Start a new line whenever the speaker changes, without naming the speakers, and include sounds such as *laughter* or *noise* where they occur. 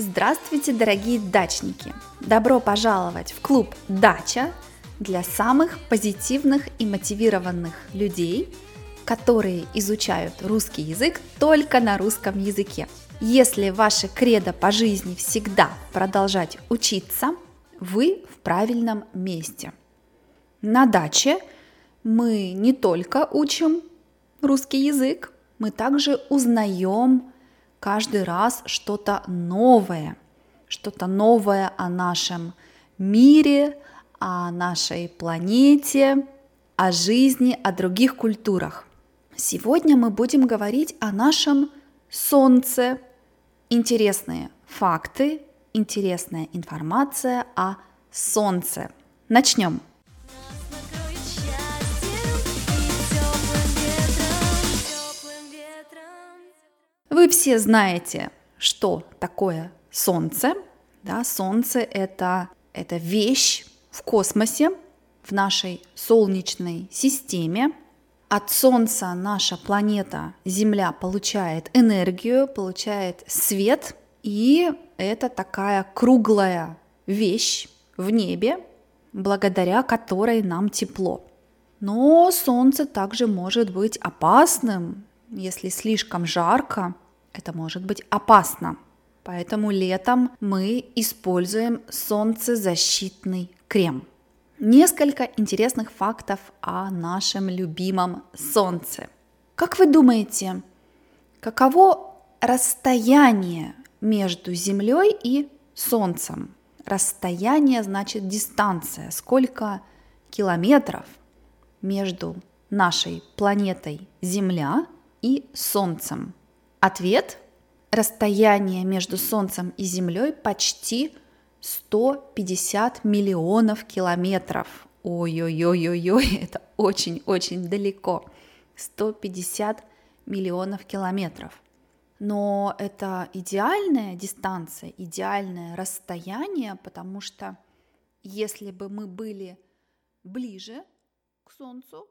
Здравствуйте, дорогие дачники! Добро пожаловать в клуб «Дача» для самых позитивных и мотивированных людей, которые изучают русский язык только на русском языке. Если ваше кредо по жизни всегда продолжать учиться, вы в правильном месте. На даче мы не только учим русский язык, мы также узнаем каждый раз что-то новое, что-то новое о нашем мире, о нашей планете, о жизни, о других культурах. Сегодня мы будем говорить о нашем Солнце. Интересные факты, интересная информация о Солнце. Начнем. Вы все знаете, что такое Солнце. Да, Солнце это, это вещь в космосе, в нашей Солнечной системе. От Солнца наша планета Земля получает энергию, получает свет, и это такая круглая вещь в небе, благодаря которой нам тепло. Но Солнце также может быть опасным, если слишком жарко, это может быть опасно. Поэтому летом мы используем солнцезащитный крем. Несколько интересных фактов о нашем любимом Солнце. Как вы думаете, каково расстояние между Землей и Солнцем? Расстояние значит дистанция. Сколько километров между нашей планетой Земля и Солнцем? Ответ – расстояние между Солнцем и Землей почти 150 миллионов километров. Ой-ой-ой-ой-ой, *laughs* это очень-очень далеко. 150 миллионов километров. Но это идеальная дистанция, идеальное расстояние, потому что если бы мы были ближе к Солнцу,